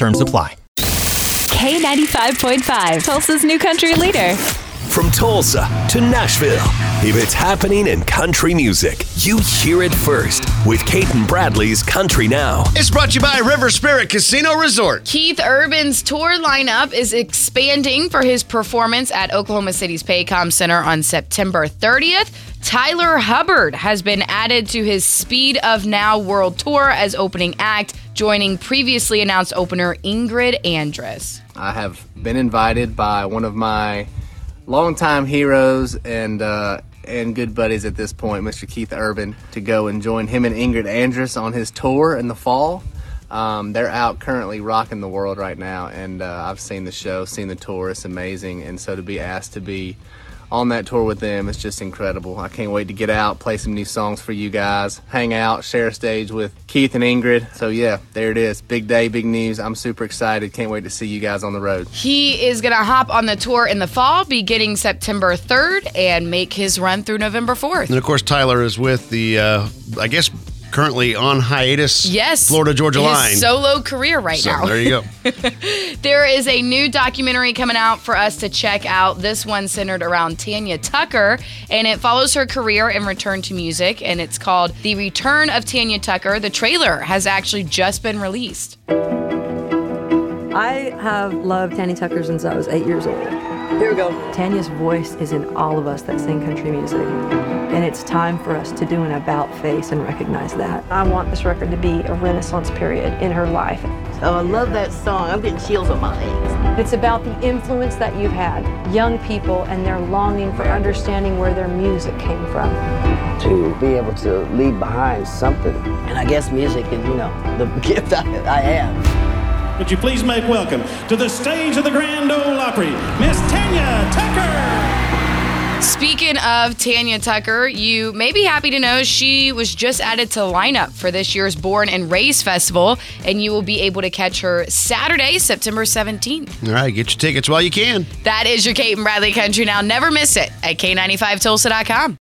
Terms apply. K95.5, Tulsa's new country leader. From Tulsa to Nashville, if it's happening in country music, you hear it first with Cait and Bradley's Country Now. It's brought to you by River Spirit Casino Resort. Keith Urban's tour lineup is expanding for his performance at Oklahoma City's Paycom Center on September 30th. Tyler Hubbard has been added to his Speed of Now World Tour as opening act, joining previously announced opener Ingrid Andress. I have been invited by one of my longtime heroes and uh, and good buddies at this point, Mr. Keith Urban, to go and join him and Ingrid Andress on his tour in the fall. Um, they're out currently rocking the world right now, and uh, I've seen the show, seen the tour. It's amazing, and so to be asked to be on that tour with them It's just incredible. I can't wait to get out, play some new songs for you guys, hang out, share a stage with Keith and Ingrid. So yeah, there it is. Big day, big news. I'm super excited. Can't wait to see you guys on the road. He is going to hop on the tour in the fall, beginning September 3rd, and make his run through November 4th. And of course, Tyler is with the, uh, I guess, currently on hiatus. Yes. Florida Georgia his line. solo career right so now. there you go. There is a new documentary coming out for us to check out. This one centered around Tanya Tucker, and it follows her career and return to music. And it's called The Return of Tanya Tucker. The trailer has actually just been released. I have loved Tanya Tucker since I was eight years old. Here we go. Tanya's voice is in all of us that sing country music. And it's time for us to do an about face and recognize that. I want this record to be a renaissance period in her life. Oh, I love that song. I'm getting chills on my legs. It's about the influence that you've had, young people and their longing for understanding where their music came from. To be able to leave behind something. And I guess music is, you know, the gift I, I have. Would you please make welcome to the stage of the Grand Ole Opry, Miss Tanya Tucker. Speaking of Tanya Tucker, you may be happy to know she was just added to lineup for this year's Born and Raised Festival, and you will be able to catch her Saturday, September 17th. All right, get your tickets while you can. That is your Cait and Bradley Country Now. Never miss it at K95Tulsa.com.